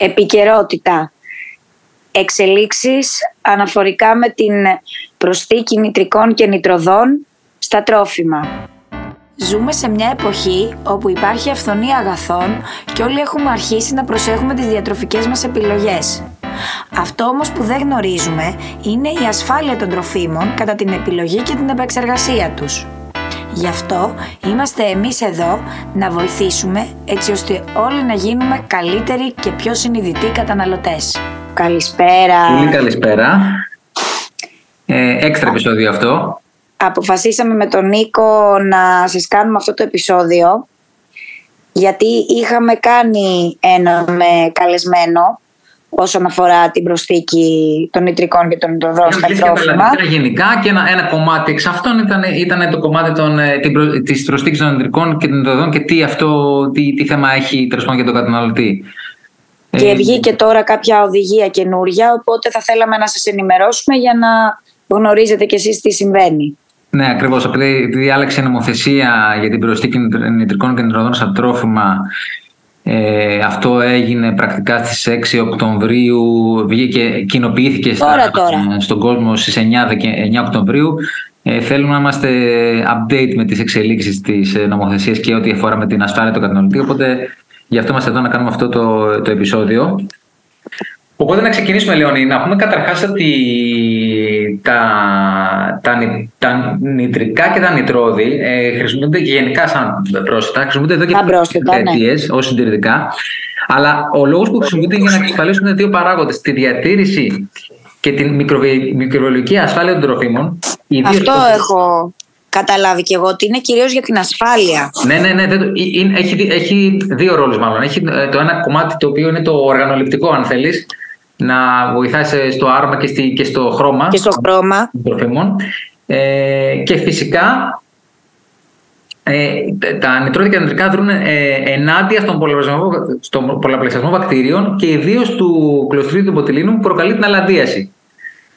επικαιρότητα. Εξελίξεις αναφορικά με την προσθήκη νητρικών και νητροδών στα τρόφιμα. Ζούμε σε μια εποχή όπου υπάρχει αυθονία αγαθών και όλοι έχουμε αρχίσει να προσέχουμε τις διατροφικές μας επιλογές. Αυτό όμως που δεν γνωρίζουμε είναι η ασφάλεια των τροφίμων κατά την επιλογή και την επεξεργασία τους. Γι' αυτό είμαστε εμείς εδώ να βοηθήσουμε έτσι ώστε όλοι να γίνουμε καλύτεροι και πιο συνειδητοί καταναλωτές. Καλησπέρα. Πολύ καλησπέρα. Ε, έξτρα επεισόδιο αυτό. Αποφασίσαμε με τον Νίκο να σας κάνουμε αυτό το επεισόδιο γιατί είχαμε κάνει ένα με καλεσμένο όσον αφορά την προσθήκη των νητρικών και των νητροδών στα τρόφιμα. Γενικά και ένα, ένα κομμάτι εξ αυτών ήταν, ήταν το κομμάτι των, ε, την, της προσθήκης των νητρικών και των νητροδών και τι, αυτό, τι, τι θέμα έχει τέλος για τον καταναλωτή. Και ε, βγήκε τώρα κάποια οδηγία καινούρια, οπότε θα θέλαμε να σας ενημερώσουμε για να γνωρίζετε κι εσείς τι συμβαίνει. Ναι, ακριβώς. Επειδή άλλαξε νομοθεσία για την προσθήκη νητρικών και νητροδών στα τρόφιμα ε, αυτό έγινε πρακτικά στις 6 Οκτωβρίου, βγήκε, κοινοποιήθηκε τώρα, τώρα. στον κόσμο στις 9, 9 Οκτωβρίου. Ε, θέλουμε να είμαστε update με τις εξελίξεις της ε, νομοθεσίας και ό,τι αφορά με την ασφάλεια του καταναλωτή, οπότε γι' αυτό είμαστε εδώ να κάνουμε αυτό το, το επεισόδιο. Οπότε να ξεκινήσουμε, Λεωνί, να πούμε καταρχάς ότι τα, τα, τα νητρικά και τα νητρόδη ε, χρησιμοποιούνται γενικά σαν πρόσθετα, χρησιμοποιούνται εδώ και δεκαετίε ναι. ω συντηρητικά. Αλλά ο λόγος που χρησιμοποιούνται είναι για να εξασφαλίσουν δύο παράγοντες. Τη διατήρηση και την μικροβιολογική ασφάλεια των τροφίμων. Αυτό έχω καταλάβει και εγώ ότι είναι κυρίως για την ασφάλεια. Ναι, ναι, ναι. Έχει, έχει δύο ρόλους μάλλον. Έχει ε, το ένα κομμάτι το οποίο είναι το οργανοληπτικό, αν θέλεις, να βοηθάει στο άρωμα και, στη, και στο χρώμα. Και στο χρώμα. Τροφίμων. Ε, και φυσικά ε, τα νητρώδια και νητρικά δρούν ε, ενάντια στον πολλαπλασιασμό, στον πολλαπλασιασμό βακτήριων και ιδίως του κλωστρίου του μποτιλίνου που προκαλεί την αλαντίαση.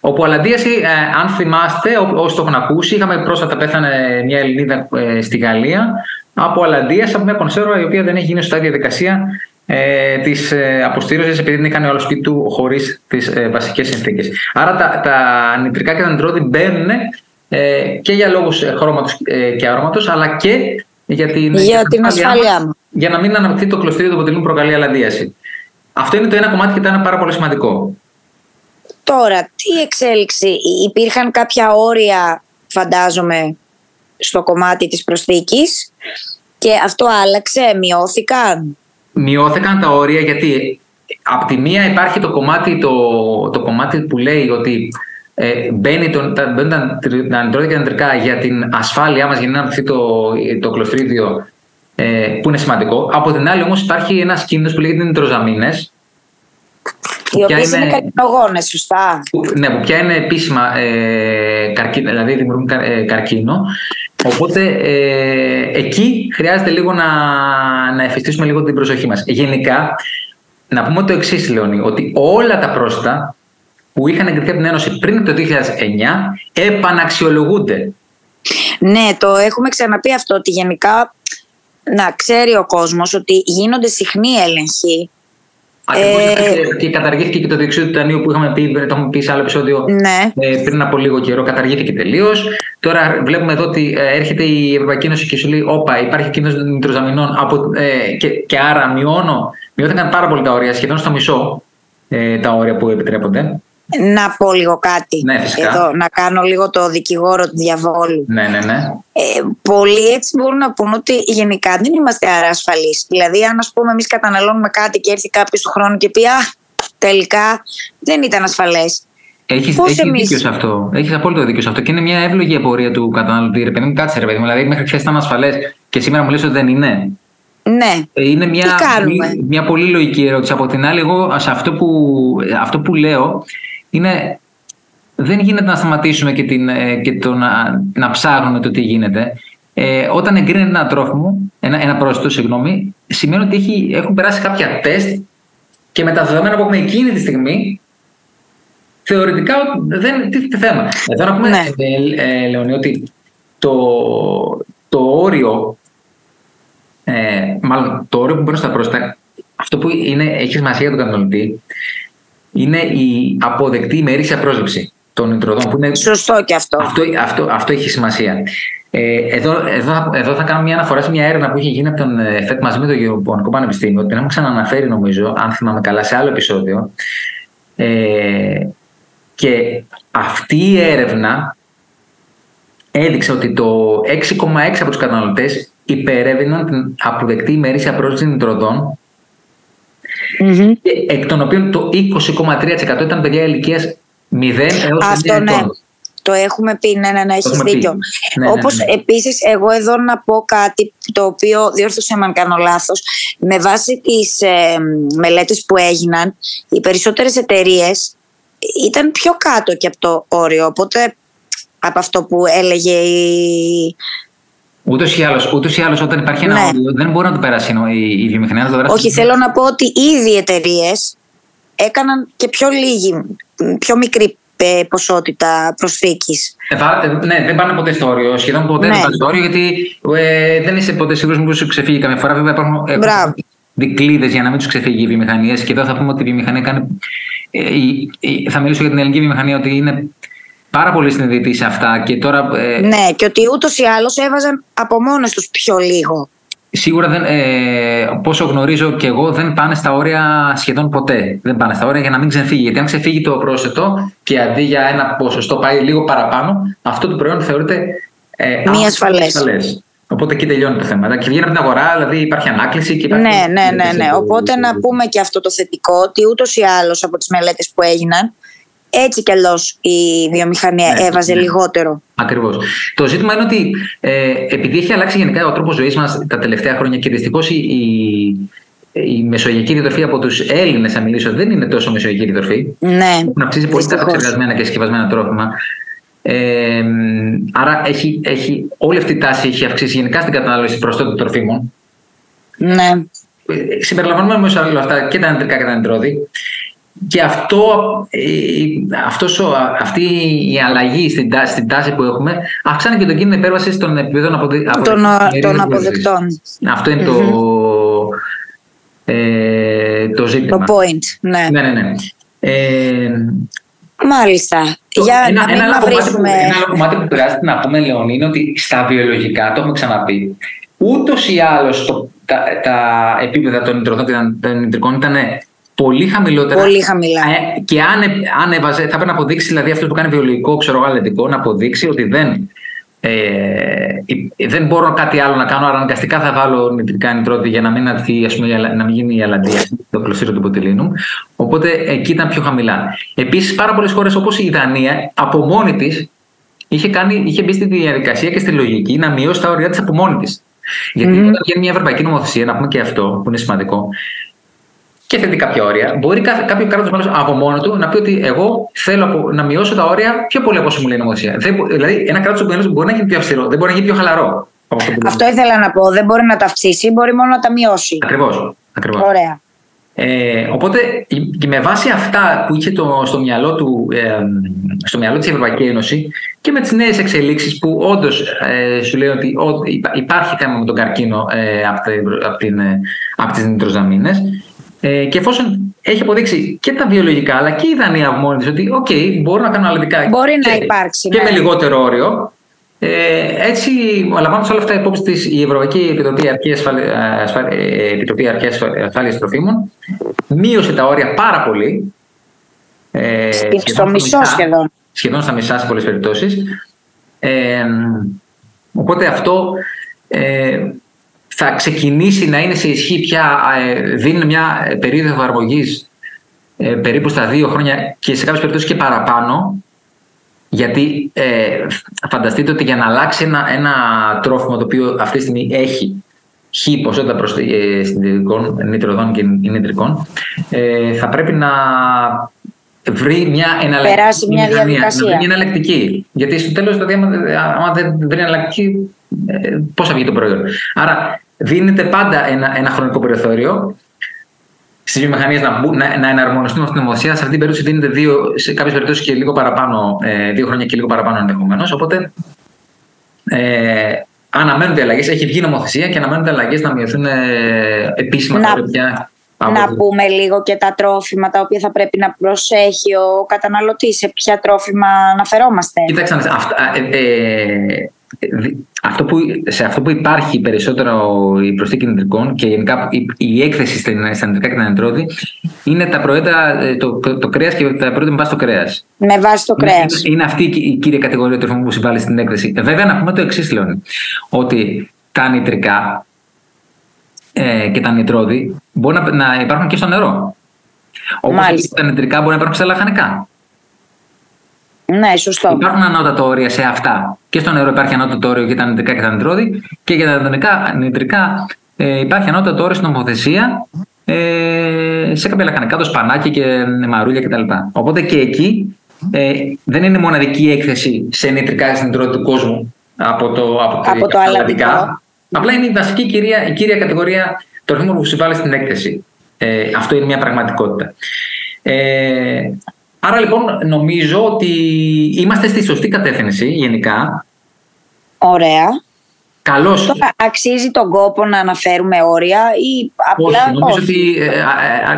Όπου αλαντίαση, ε, αν θυμάστε, όσοι το έχουν ακούσει, είχαμε πρόσφατα πέθανε μια Ελληνίδα ε, στη Γαλλία από αλαντίαση από μια κονσέρβα η οποία δεν έχει γίνει σωστά διαδικασία ε, τη ε, αποστήρωση επειδή δεν έκανε όλο σπίτι του χωρίς τις ε, βασικές συνθήκες. Άρα τα, τα νητρικά και τα νητρόδη μπαίνουν ε, και για λόγους χρώματος ε, και αρώματος, αλλά και για την, για την ασφάλειά μου. Για να μην αναπτύχει το κλωστήριο του αποτελούν προκαλεί αλαντίαση. Αυτό είναι το ένα κομμάτι και το ένα πάρα πολύ σημαντικό. Τώρα, τι εξέλιξη, υπήρχαν κάποια όρια, φαντάζομαι, στο κομμάτι της προσθήκης; Και αυτό άλλαξε, μειώθηκαν; Μειώθηκαν τα όρια γιατί από τη μία υπάρχει το κομμάτι, το, το κομμάτι που λέει ότι ε, μπαίνει το, τα, μπαίνουν τα, τα και τα νητρικά για την ασφάλειά μας για να αναπτυχθεί το, το κλωστρίδιο ε, που είναι σημαντικό. Από την άλλη όμως υπάρχει ένας κίνδυνος που λέγεται νητροζαμίνες οι οποίες είναι, είναι καρκινογόνες, σωστά. ναι, που πια είναι επίσημα ε, καρκίνο, δηλαδή δημιουργούν ε, καρκίνο. Οπότε ε, εκεί χρειάζεται λίγο να, να εφιστήσουμε λίγο την προσοχή μας. Γενικά, να πούμε το εξής, Λεωνί, ότι όλα τα πρόσθετα που είχαν εγκριθεί από την Ένωση πριν το 2009 επαναξιολογούνται. Ναι, το έχουμε ξαναπεί αυτό, ότι γενικά να ξέρει ο κόσμος ότι γίνονται συχνοί έλεγχοι ε, και καταργήθηκε και το διεξίδιο του Τανείου που είχαμε πει, το έχουμε πει σε άλλο επεισόδιο ναι. ε, πριν από λίγο καιρό. Καταργήθηκε τελείως. Τώρα βλέπουμε εδώ ότι ε, έρχεται η Ευρωπαϊκή Ένωση και σου λέει: Όπα, υπάρχει κίνδυνος νητροζαμινών ε, και, και άρα μειώνω. Μειώθηκαν πάρα πολύ τα όρια, σχεδόν στο μισό ε, τα όρια που επιτρέπονται. Να πω λίγο κάτι ναι, εδώ, να κάνω λίγο το δικηγόρο του διαβόλου. Ναι, ναι, ναι. Ε, πολλοί έτσι μπορούν να πούν ότι γενικά δεν είμαστε άρα ασφαλείς. Δηλαδή αν ας πούμε εμείς καταναλώνουμε κάτι και έρθει κάποιος του χρόνου και πει «Α, τελικά δεν ήταν ασφαλές». Έχεις, έχεις εμείς... δίκιο σε αυτό. Έχεις απόλυτο δίκιο σε αυτό. Και είναι μια εύλογη απορία του καταναλωτή. Ρε παιδί μου, κάτσε ρε παιδί μου. Δηλαδή, μέχρι χθες ήταν ασφαλές και σήμερα μου λες ότι δεν είναι. Ναι. Ε, είναι μια, μια πολύ λογική ερώτηση. Από την άλλη, εγώ σε αυτό που, αυτό που λέω είναι δεν γίνεται να σταματήσουμε και, την, ε, και το να, να ψάχνουμε το τι γίνεται. Ε, όταν εγκρίνεται ένα τρόφιμο, ένα, ένα πρόσθετο, συγγνώμη, σημαίνει ότι έχει, έχουν περάσει κάποια τεστ και με τα δεδομένα που έχουμε εκείνη τη στιγμή, θεωρητικά δεν τίθεται θέμα. Εδώ να πούμε, ναι. ε, ε, Λεωνί, ότι το, το όριο, ε, μάλλον το όριο που μπαίνουν στα πρόσθετα αυτό που είναι, έχει σημασία για τον καταναλωτή είναι η αποδεκτή ημερήσια πρόσληψη των νητροδών. Που είναι... Σωστό και αυτό. Αυτό, αυτό, αυτό έχει σημασία. Ε, εδώ, εδώ, εδώ θα κάνω μια αναφορά σε μια έρευνα που είχε γίνει από τον ΕΦΕΤ μαζί με το Γεωπονικό Πανεπιστήμιο. Την έχουμε ξαναναφέρει, νομίζω, αν θυμάμαι καλά, σε άλλο επεισόδιο. Ε, και αυτή η έρευνα έδειξε ότι το 6,6 από τους καταναλωτές υπερεύαιναν την αποδεκτή ημερήσια πρόσληψη νητροδών mm-hmm. εκ των οποίων το 20,3% ήταν παιδιά ηλικίας 0 έως 5 ετών. Ναι. Το έχουμε πει, ναι, ναι, ναι έχεις δίκιο. Ναι, ναι, Όπως ναι, επίσης εγώ εδώ να πω κάτι το οποίο διόρθωσε με αν κάνω λάθος. Με βάση τις ε, μελέτες που έγιναν, οι περισσότερες εταιρείες ήταν πιο κάτω και από το όριο. Οπότε από αυτό που έλεγε η, Ούτως ή άλλως, ούτως ή άλλως, όταν υπάρχει ένα ναι. όριο, δεν μπορεί να το περάσει η, η βιομηχανία. Να το περάσει Όχι, θέλω να πω ότι ήδη οι εταιρείες έκαναν και πιο λίγη, πιο μικρή ε, ποσότητα προσθήκης. Ε, ε, ναι, δεν πάνε ποτέ στο όριο. Σχεδόν ποτέ ναι. δεν πάνε στο όριο, γιατί ε, δεν είσαι ποτέ σίγουρος που σου ξεφύγει καμιά φορά. Βέβαια, υπάρχουν δικλείδες για να μην τους ξεφύγει η βιομηχανία. Και εδώ θα πούμε ότι η βιομηχανία κάνει. Ε, θα μιλήσω για την ελληνική βιομηχανία ότι είναι πάρα πολύ συνειδητοί σε αυτά. Και τώρα, ε, ναι, και ότι ούτως ή άλλως έβαζαν από μόνες τους πιο λίγο. Σίγουρα, δεν, ε, πόσο γνωρίζω και εγώ, δεν πάνε στα όρια σχεδόν ποτέ. Δεν πάνε στα όρια για να μην ξεφύγει. Γιατί αν ξεφύγει το πρόσθετο και αντί για ένα ποσοστό πάει λίγο παραπάνω, αυτό το προϊόν θεωρείται ε, μη ασφαλές. Οπότε εκεί τελειώνει το θέμα. Και βγαίνει από την αγορά, δηλαδή υπάρχει ανάκληση και υπάρχει. Ναι, ναι, ναι. ναι. Οπότε να πούμε και αυτό το θετικό, ότι ούτως ή άλλως από τις μελέτες που έγιναν, έτσι κι αλλιώς η βιομηχανία ναι, έβαζε ναι. λιγότερο. Ακριβώς. Το ζήτημα είναι ότι ε, επειδή έχει αλλάξει γενικά ο τρόπος ζωής μας τα τελευταία χρόνια και δυστυχώς η, η, η μεσογειακή διατροφή από τους Έλληνες, θα μιλήσω, δεν είναι τόσο μεσογειακή διατροφή. Ναι. Έχουν αυξήσει πολύ τα εξεργασμένα και συσκευασμένα τρόφιμα. Ε, άρα έχει, έχει, όλη αυτή η τάση έχει αυξήσει γενικά στην κατανάλωση προσθέτων τροφίμων. Ναι. Ε, συμπεριλαμβάνουμε μέσα όλα αυτά και τα αντρικά και τα αντρόδη. Και αυτό, ε, αυτός, αυτή η αλλαγή στην τάση, στην τάση που έχουμε αυξάνει και τον κίνδυνο υπέρβασης των επίπεδων αποδε, των, των αποδεκτών. Αυτό είναι το, ε, το ζήτημα. Το point, ναι. Ναι, ναι, ναι. Ε, Μάλιστα. Το, Για ένα, να μην ένα, κομμάτι που, ένα άλλο κομμάτι που χρειάζεται να πούμε, Λεωνή, είναι ότι στα βιολογικά, το έχουμε ξαναπεί, ούτως ή άλλως τα, τα επίπεδα των νητροδών και των νητρικών ήταν πολύ χαμηλότερα. Πολύ χαμηλά. Ε, και αν, αν έβαζε, θα πρέπει να αποδείξει, δηλαδή αυτός που κάνει βιολογικό, ξέρω εγώ, να αποδείξει ότι δεν, ε, δεν μπορώ κάτι άλλο να κάνω, άρα αναγκαστικά θα βάλω νητρικά νητρώτη για να μην, αρθεί, ας πούμε, να μην γίνει η αλαντία το κλωστήριο του ποτηλίνου. Οπότε εκεί ήταν πιο χαμηλά. Επίσης, πάρα πολλές χώρες όπως η Δανία από μόνη της είχε, είχε μπει στη διαδικασία και στη λογική να μειώσει τα όρια της από μόνη της. Γιατί mm-hmm. όταν βγαίνει μια ευρωπαϊκή νομοθεσία, να πούμε και αυτό που είναι σημαντικό, και θέτει κάποια όρια. Μπορεί κάποιο κράτος μέλος από μόνο του να πει ότι εγώ θέλω να μειώσω τα όρια πιο πολύ από όσο μου λέει η νομοθεσία. δηλαδή, ένα κράτος μέλος μπορεί να γίνει πιο αυστηρό, δεν μπορεί να γίνει πιο χαλαρό. Αυτό, αυτό ήθελα να πω. Δεν μπορεί να τα αυξήσει, μπορεί μόνο να τα μειώσει. Ακριβώς. Ωραία. Ε, οπότε και με βάση αυτά που είχε το, στο μυαλό του ε, στο μυαλό της Ευρωπαϊκής Ένωσης και με τις νέες εξελίξεις που όντως ε, σου λέει ότι ό, υπάρχει θέμα με τον καρκίνο ε, από, από, την, ε, από τις νητροζαμίνες ε, και εφόσον έχει αποδείξει και τα βιολογικά αλλά και η Δανία μόνη της ότι okay, μπορούν να κάνουν αναλυτικά Μπορεί και, να υπάρξει. Και ναι. με λιγότερο όριο. Ε, έτσι, λαμβάνοντα όλα αυτά υπόψη της η Ευρωπαϊκή Επιτροπή Αρχή Ασφάλειας Τροφίμων, μείωσε τα όρια πάρα πολύ. Ε, στο μισό σχεδόν. Σχεδόν στα μισά σε πολλές περιπτώσεις. Ε, οπότε αυτό ε, θα ξεκινήσει να είναι σε ισχύ πια, ε, δίνει μια περίοδο εφαρμογής ε, περίπου στα δύο χρόνια και σε κάποιες περιπτώσεις και παραπάνω. Γιατί ε, φανταστείτε ότι για να αλλάξει ένα, ένα τρόφιμο το οποίο αυτή τη στιγμή έχει χ ποσότητα ε, συνδετικών νητροδών και νητρικών, ε, θα πρέπει να βρει μια εναλλακτική. Περάσει μια διαδικασία. Να βρει μια εναλλακτική. Γιατί στο τέλος, δηλαδή, άμα δεν βρει εναλλακτική, ε, πώς θα βγει το προϊόν. Άρα, δίνεται πάντα ένα, ένα χρονικό περιθώριο στις βιομηχανίες να, να, να εναρμονιστούν με αυτήν την νομοθεσία. Σε αυτήν την περίπτωση δίνεται δύο, σε κάποιες περιπτώσεις και λίγο παραπάνω, ε, δύο χρόνια και λίγο παραπάνω ενδεχομένως. Οπότε ε, αναμένονται αλλαγές. Έχει βγει νομοθεσία και αναμένονται αλλαγές να μειωθούν ε, επίσημα να, πια. να πούμε λίγο και τα τρόφιμα τα οποία θα πρέπει να προσέχει ο καταναλωτής, σε ποια τρόφιμα αναφερόμαστε. Κοιτάξτε, αυτά, ε, ε, αυτό που, σε αυτό που υπάρχει περισσότερο η προσθήκη νητρικών και γενικά η, η έκθεση στα νητρικά και τα νητρώδη είναι τα προϊόντα, ε, το, το, το κρέας και τα προϊόντα με βάση το κρέας. Με βάση το κρέας. Είναι, είναι, αυτή η κύρια κατηγορία τροφίμων που συμβάλλει στην έκθεση. Βέβαια, να πούμε το εξής, Λέων, ότι τα νητρικά ε, και τα νητρώδη μπορεί να, να υπάρχουν και στο νερό. Όπως τα νητρικά μπορεί να υπάρχουν σε λαχανικά. Ναι, σωστό. Υπάρχουν ανώτατα όρια σε αυτά. Και στο νερό υπάρχει ανώτατο όριο για τα νητρικά και τα νητρώδη και για τα νητρικά, νητρικά ε, υπάρχει ανώτατο όριο στην νομοθεσία ε, σε κάποια λαχανικά, το σπανάκι και μαρούλια κτλ. Οπότε και εκεί ε, δεν είναι μοναδική έκθεση σε νητρικά και στην νητρώδη του κόσμου από το, από, από το αλλαντικά. Απλά είναι η βασική κυρία, η κύρια κατηγορία τροφίμων που συμβάλλει στην έκθεση. Ε, αυτό είναι μια πραγματικότητα. Ε, άρα λοιπόν νομίζω ότι είμαστε στη σωστή κατεύθυνση γενικά. Ωραία. Καλώς. Τώρα αξίζει τον κόπο να αναφέρουμε όρια ή απλά όχι. Νομίζω ότι ε, ε,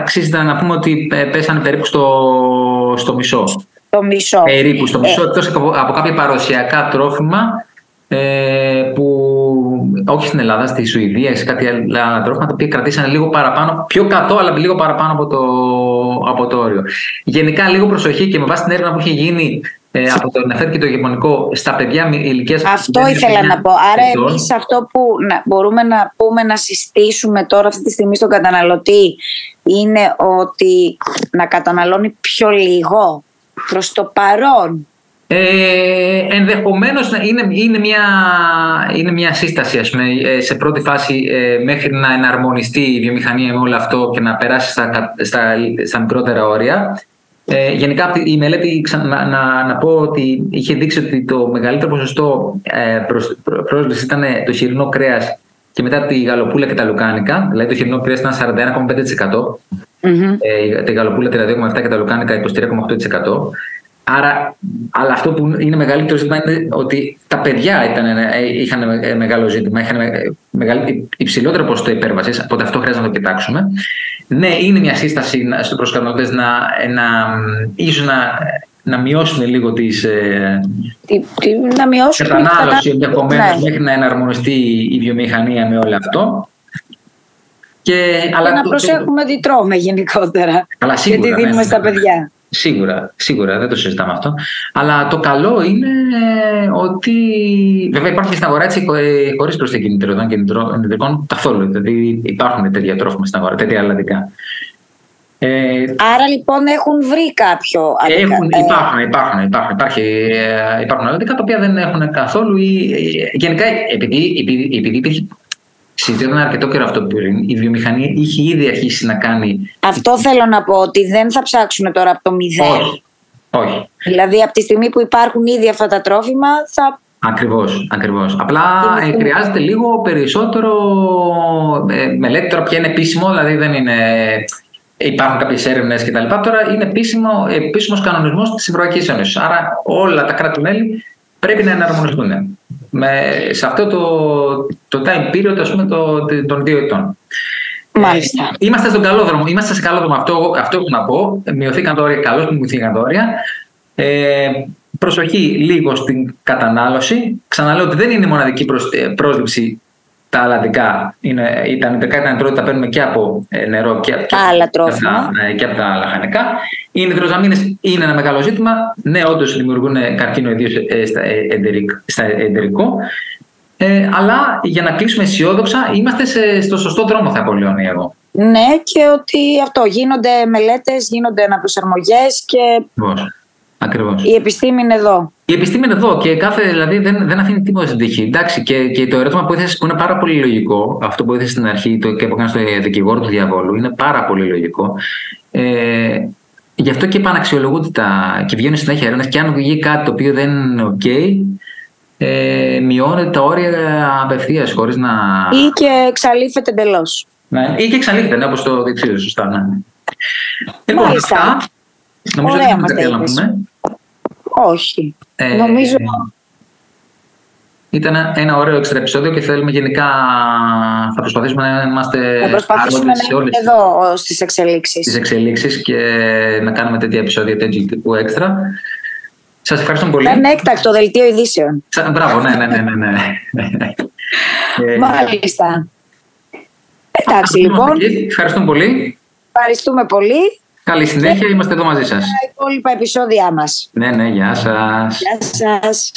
αξίζει να πούμε ότι ε, πέσανε περίπου στο, στο μισό. Το μισό. Περίπου στο μισό, ε, από, από κάποια παραδοσιακά τρόφιμα ε, που όχι στην Ελλάδα, στη Σουηδία, σε κάτι άλλα τρόφιμα, τα οποία κρατήσανε λίγο παραπάνω, πιο κατώ, αλλά λίγο παραπάνω από το, από το όριο. Γενικά, λίγο προσοχή και με βάση την έρευνα που έχει γίνει ε, από το ΝΕΦΕΡ και το γεμονικό στα παιδιά ηλικίας. Αυτό ήθελα να πω. Άρα, εμείς αυτό που να, μπορούμε να πούμε να συστήσουμε τώρα αυτή τη στιγμή στον καταναλωτή είναι ότι να καταναλώνει πιο λίγο προς το παρόν ε, ενδεχομένως είναι, είναι, μια, είναι μια σύσταση ας πούμε, ε, σε πρώτη φάση ε, μέχρι να εναρμονιστεί η βιομηχανία με όλο αυτό και να περάσει στα, στα, στα μικρότερα όρια. Ε, γενικά η μελέτη να, να, να, πω ότι είχε δείξει ότι το μεγαλύτερο ποσοστό ε, προς, πρόσληψης ήταν το χοιρινό κρέας και μετά τη γαλοπούλα και τα λουκάνικα, δηλαδή το χοιρινό κρέας ήταν 41,5%, mm-hmm. ε, τη γαλοπούλα 32,7% και τα λουκάνικα 23,8%. Άρα, αλλά αυτό που είναι μεγαλύτερο ζήτημα είναι ότι τα παιδιά ήταν, ε, είχαν μεγάλο ζήτημα, είχαν υψηλότερο ποσοστό υπέρβασης, οπότε αυτό χρειάζεται να το κοιτάξουμε. Ναι, είναι μια σύσταση στους προσκανωτέ να, να, ίσως να, να μειώσουν λίγο τις, ε, τι, τι, να μειώσουν κατανάλωση ενδεχομένως ναι. μέχρι να εναρμονιστεί η βιομηχανία με όλο αυτό. Και, αλλά να προσέχουμε τι τρώμε γενικότερα. Αλλά σίγουρα, γιατί δίνουμε ναι, στα παιδιά. Σίγουρα, σίγουρα, δεν το συζητάμε αυτό. Αλλά το καλό είναι ότι. Βέβαια, υπάρχει στην αγορά έτσι ε, χωρίς προσθήκη νητρικών και νητρικών καθόλου. Δηλαδή, υπάρχουν τέτοια τρόφιμα στην αγορά, τέτοια αλλαντικά. Ε, Άρα λοιπόν έχουν βρει κάποιο έχουν, υπάρχουν, υπάρχουν, υπάρχουν, υπάρχει, ε, υπάρχουν αλλαντικά τα οποία δεν έχουν καθόλου ή, γενικά επειδή, επειδή, επειδή υπήρχε Συζητήταν αρκετό καιρό αυτό πριν. Η βιομηχανία είχε ήδη αρχίσει να κάνει. Αυτό θέλω να πω, ότι δεν θα ψάξουμε τώρα από το μηδέν. Όχι. Όχι. Δηλαδή, από τη στιγμή που υπάρχουν ήδη αυτά τα τρόφιμα, θα. Ακριβώς, ακριβώς. Απλά ε, χρειάζεται λίγο περισσότερο ε, μελέτη. Τώρα πια είναι επίσημο, δηλαδή δεν είναι. Υπάρχουν κάποιες έρευνες κτλ. Τώρα είναι επίσημο, επίσημος κανονισμός της Ευρωπαϊκής Ένωσης. Άρα όλα τα κράτη-μέλη πρέπει να εναρμονιστούν με, σε αυτό το, το time period ας πούμε, το, των δύο ετών. Μάλιστα. Ε, είμαστε στον καλό δρόμο. Είμαστε σε καλό δρόμο. Αυτό, αυτό έχω να πω. Μειωθήκαν τα όρια. Καλώς που μειωθήκαν τα όρια. Ε, προσοχή λίγο στην κατανάλωση. Ξαναλέω ότι δεν είναι η μοναδική ε, πρόσληψη τα αλλαντικά. Είναι, τα νητρικά και τα τα παίρνουμε και από ε, νερό και, και, άλλα τρόφιμα. Και, και από τα λαχανικά. Οι νητροζαμίνε είναι ένα μεγάλο ζήτημα. Ναι, όντως δημιουργούν καρκίνο ιδίως ε, στα, στα εντερικό. Ε, αλλά για να κλείσουμε αισιόδοξα, είμαστε σε, στο σωστό δρόμο, θα πω, Λεωνί, εγώ. Ναι, και ότι αυτό γίνονται μελέτες, γίνονται αναπροσαρμογές και. Ακριβώς. Η επιστήμη είναι εδώ. Η επιστήμη είναι εδώ και κάθε, δηλαδή δεν, δεν αφήνει τίποτα στην τύχη. Εντάξει, και, και το ερώτημα που έθεσες που είναι πάρα πολύ λογικό, αυτό που έθεσες στην αρχή το, και που έκανες στο δικηγόρο του διαβόλου, είναι πάρα πολύ λογικό. Ε, γι' αυτό και επαναξιολογούνται τα. και βγαίνουν συνέχεια έρευνες και αν βγει κάτι το οποίο δεν είναι OK, ε, μειώνεται τα όρια απευθείας χωρίς να. ή και εξαλείφεται εντελώς. Ναι, ή και εξαλείφεται, ναι, όπως το δεξίδι, σωστά. Ναι. Λοιπόν, αυτά. Νομίζω Ωραία, δεν μας να πούμε. Όχι. Ε, Νομίζω Ήταν ένα ωραίο έξτρα επεισόδιο και θέλουμε γενικά θα προσπαθήσουμε να είμαστε Θα προσπαθήσουμε να είμαστε εδώ στις εξελίξεις. Στις εξελίξεις και να κάνουμε τέτοια επεισόδια τέτοιου τύπου έξτρα. Σας ευχαριστώ πολύ. Ήταν έκτακτο δελτίο ειδήσεων. Μπράβο, ναι, ναι, ναι. ναι, ναι. Μάλιστα. Εντάξει, λοιπόν. Ευχαριστούμε πολύ. Ευχαριστούμε πολύ. Καλή συνέχεια, είμαστε εδώ μαζί σας. Τα υπόλοιπα επεισόδια μας. Ναι, ναι, γεια σας. Γεια σας.